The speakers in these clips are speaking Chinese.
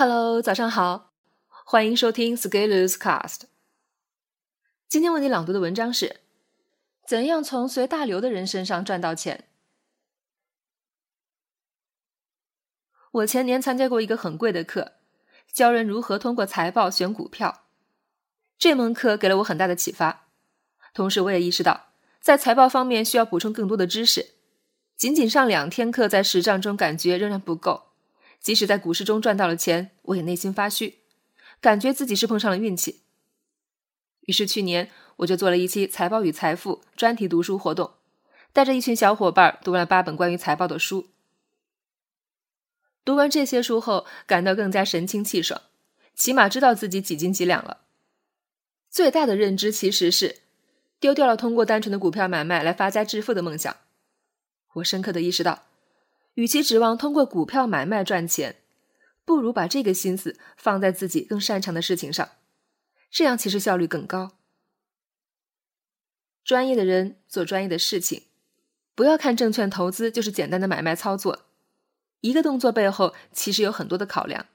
Hello，早上好，欢迎收听 Scalers Cast。今天为你朗读的文章是：怎样从随大流的人身上赚到钱？我前年参加过一个很贵的课，教人如何通过财报选股票。这门课给了我很大的启发，同时我也意识到，在财报方面需要补充更多的知识。仅仅上两天课，在实战中感觉仍然不够。即使在股市中赚到了钱，我也内心发虚，感觉自己是碰上了运气。于是去年我就做了一期《财报与财富》专题读书活动，带着一群小伙伴读了八本关于财报的书。读完这些书后，感到更加神清气爽，起码知道自己几斤几两了。最大的认知其实是丢掉了通过单纯的股票买卖来发家致富的梦想。我深刻的意识到，与其指望通过股票买卖赚钱，不如把这个心思放在自己更擅长的事情上，这样其实效率更高。专业的人做专业的事情，不要看证券投资就是简单的买卖操作，一个动作背后其实有很多的考量。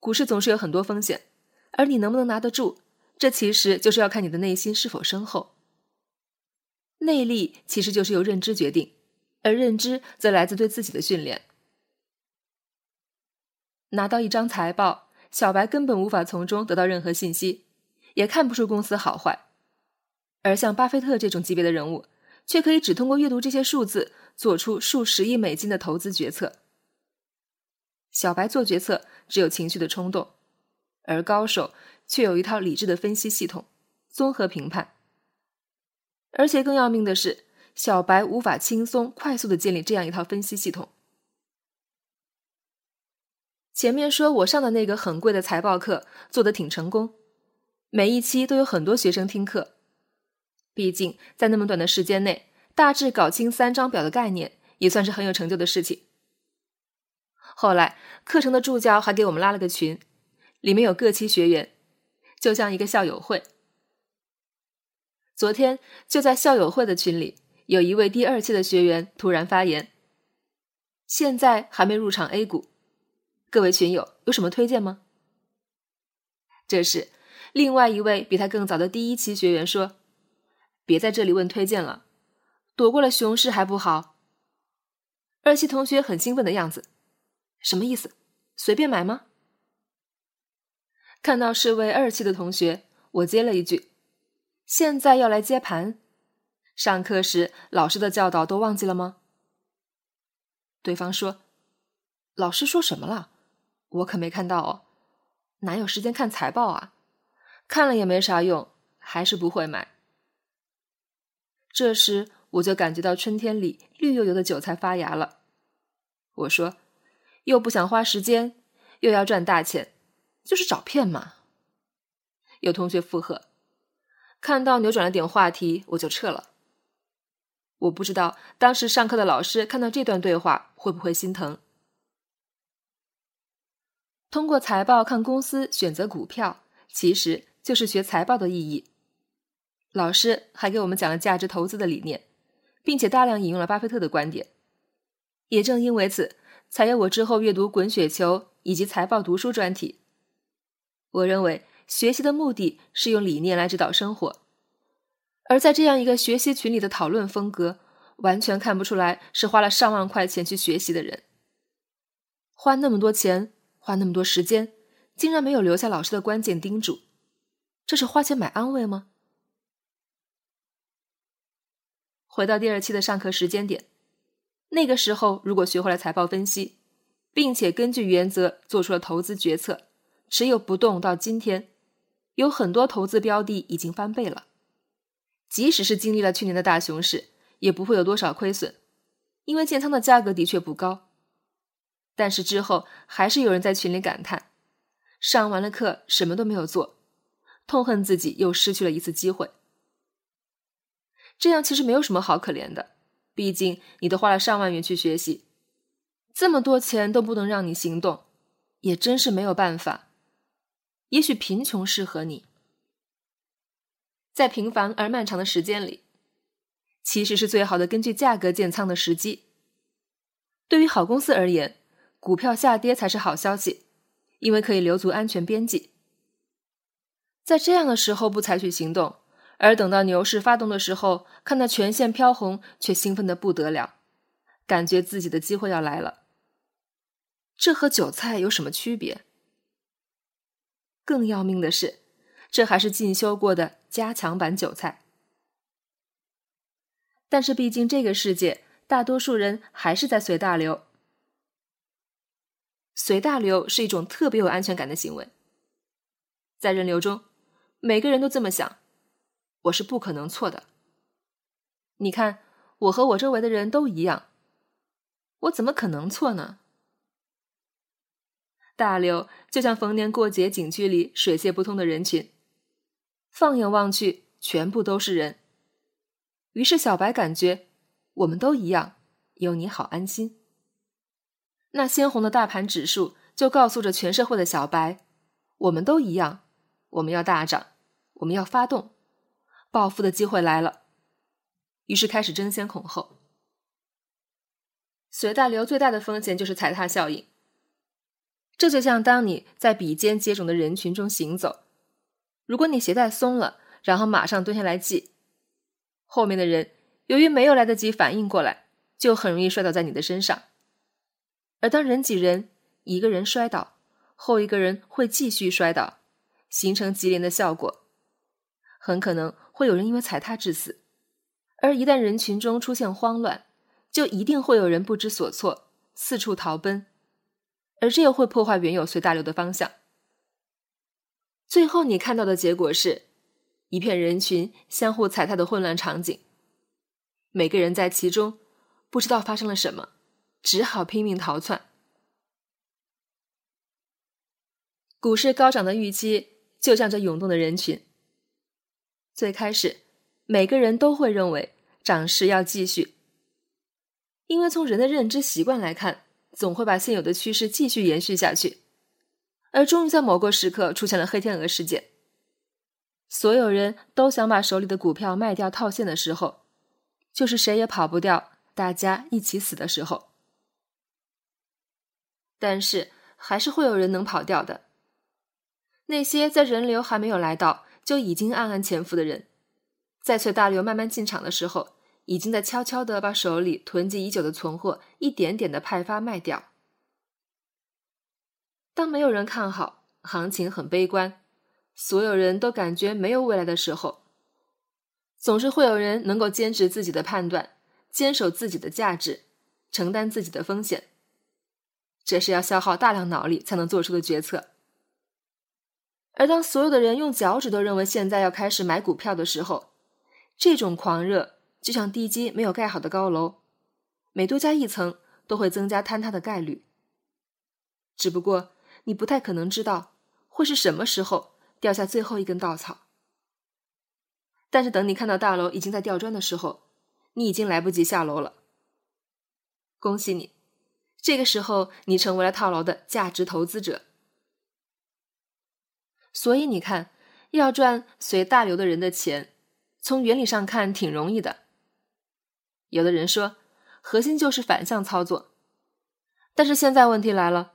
股市总是有很多风险，而你能不能拿得住，这其实就是要看你的内心是否深厚。内力其实就是由认知决定，而认知则来自对自己的训练。拿到一张财报，小白根本无法从中得到任何信息，也看不出公司好坏；而像巴菲特这种级别的人物，却可以只通过阅读这些数字，做出数十亿美金的投资决策。小白做决策只有情绪的冲动，而高手却有一套理智的分析系统，综合评判。而且更要命的是，小白无法轻松快速的建立这样一套分析系统。前面说我上的那个很贵的财报课做的挺成功，每一期都有很多学生听课。毕竟在那么短的时间内，大致搞清三张表的概念，也算是很有成就的事情。后来课程的助教还给我们拉了个群，里面有各期学员，就像一个校友会。昨天就在校友会的群里，有一位第二期的学员突然发言：“现在还没入场 A 股，各位群友有什么推荐吗？”这时，另外一位比他更早的第一期学员说：“别在这里问推荐了，躲过了熊市还不好。”二期同学很兴奋的样子，什么意思？随便买吗？看到是位二期的同学，我接了一句。现在要来接盘，上课时老师的教导都忘记了吗？对方说：“老师说什么了？我可没看到哦，哪有时间看财报啊？看了也没啥用，还是不会买。”这时我就感觉到春天里绿油油的韭菜发芽了。我说：“又不想花时间，又要赚大钱，就是找骗嘛。”有同学附和。看到扭转了点话题，我就撤了。我不知道当时上课的老师看到这段对话会不会心疼。通过财报看公司选择股票，其实就是学财报的意义。老师还给我们讲了价值投资的理念，并且大量引用了巴菲特的观点。也正因为此，才有我之后阅读《滚雪球》以及财报读书专题。我认为。学习的目的是用理念来指导生活，而在这样一个学习群里的讨论风格，完全看不出来是花了上万块钱去学习的人。花那么多钱，花那么多时间，竟然没有留下老师的关键叮嘱，这是花钱买安慰吗？回到第二期的上课时间点，那个时候如果学会了财报分析，并且根据原则做出了投资决策，持有不动到今天。有很多投资标的已经翻倍了，即使是经历了去年的大熊市，也不会有多少亏损，因为建仓的价格的确不高。但是之后还是有人在群里感叹：上完了课什么都没有做，痛恨自己又失去了一次机会。这样其实没有什么好可怜的，毕竟你都花了上万元去学习，这么多钱都不能让你行动，也真是没有办法。也许贫穷适合你，在平凡而漫长的时间里，其实是最好的根据价格建仓的时机。对于好公司而言，股票下跌才是好消息，因为可以留足安全边际。在这样的时候不采取行动，而等到牛市发动的时候，看到全线飘红，却兴奋的不得了，感觉自己的机会要来了。这和韭菜有什么区别？更要命的是，这还是进修过的加强版韭菜。但是，毕竟这个世界，大多数人还是在随大流。随大流是一种特别有安全感的行为。在人流中，每个人都这么想：我是不可能错的。你看，我和我周围的人都一样，我怎么可能错呢？大流就像逢年过节景区里水泄不通的人群，放眼望去，全部都是人。于是小白感觉，我们都一样，有你好安心。那鲜红的大盘指数就告诉着全社会的小白，我们都一样，我们要大涨，我们要发动，暴富的机会来了。于是开始争先恐后。随大流最大的风险就是踩踏效应。这就像当你在比肩接踵的人群中行走，如果你鞋带松了，然后马上蹲下来系，后面的人由于没有来得及反应过来，就很容易摔倒在你的身上。而当人挤人，一个人摔倒，后一个人会继续摔倒，形成级联的效果，很可能会有人因为踩踏致死。而一旦人群中出现慌乱，就一定会有人不知所措，四处逃奔。而这又会破坏原有随大流的方向，最后你看到的结果是一片人群相互踩踏的混乱场景，每个人在其中不知道发生了什么，只好拼命逃窜。股市高涨的预期就像这涌动的人群，最开始每个人都会认为涨势要继续，因为从人的认知习惯来看。总会把现有的趋势继续延续下去，而终于在某个时刻出现了黑天鹅事件，所有人都想把手里的股票卖掉套现的时候，就是谁也跑不掉，大家一起死的时候。但是还是会有人能跑掉的，那些在人流还没有来到就已经暗暗潜伏的人，在随大流慢慢进场的时候。已经在悄悄的把手里囤积已久的存货一点点的派发卖掉。当没有人看好，行情很悲观，所有人都感觉没有未来的时候，总是会有人能够坚持自己的判断，坚守自己的价值，承担自己的风险。这是要消耗大量脑力才能做出的决策。而当所有的人用脚趾都认为现在要开始买股票的时候，这种狂热。就像地基没有盖好的高楼，每多加一层都会增加坍塌的概率。只不过你不太可能知道会是什么时候掉下最后一根稻草。但是等你看到大楼已经在吊砖的时候，你已经来不及下楼了。恭喜你，这个时候你成为了套牢的价值投资者。所以你看，要赚随大流的人的钱，从原理上看挺容易的。有的人说，核心就是反向操作，但是现在问题来了，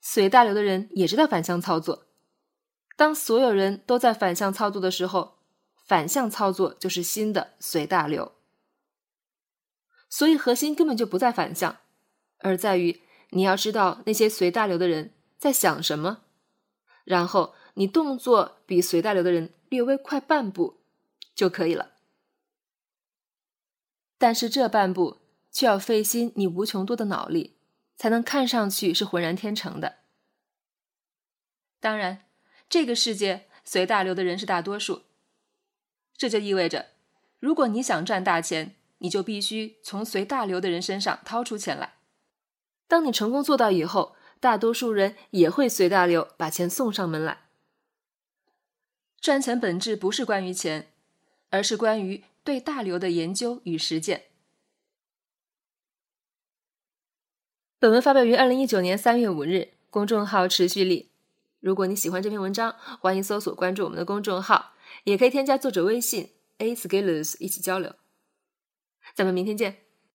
随大流的人也知道反向操作。当所有人都在反向操作的时候，反向操作就是新的随大流。所以核心根本就不在反向，而在于你要知道那些随大流的人在想什么，然后你动作比随大流的人略微快半步就可以了。但是这半步却要费心你无穷多的脑力，才能看上去是浑然天成的。当然，这个世界随大流的人是大多数，这就意味着，如果你想赚大钱，你就必须从随大流的人身上掏出钱来。当你成功做到以后，大多数人也会随大流把钱送上门来。赚钱本质不是关于钱，而是关于。对大流的研究与实践。本文发表于二零一九年三月五日，公众号持续力。如果你喜欢这篇文章，欢迎搜索关注我们的公众号，也可以添加作者微信 a skillers 一起交流。咱们明天见。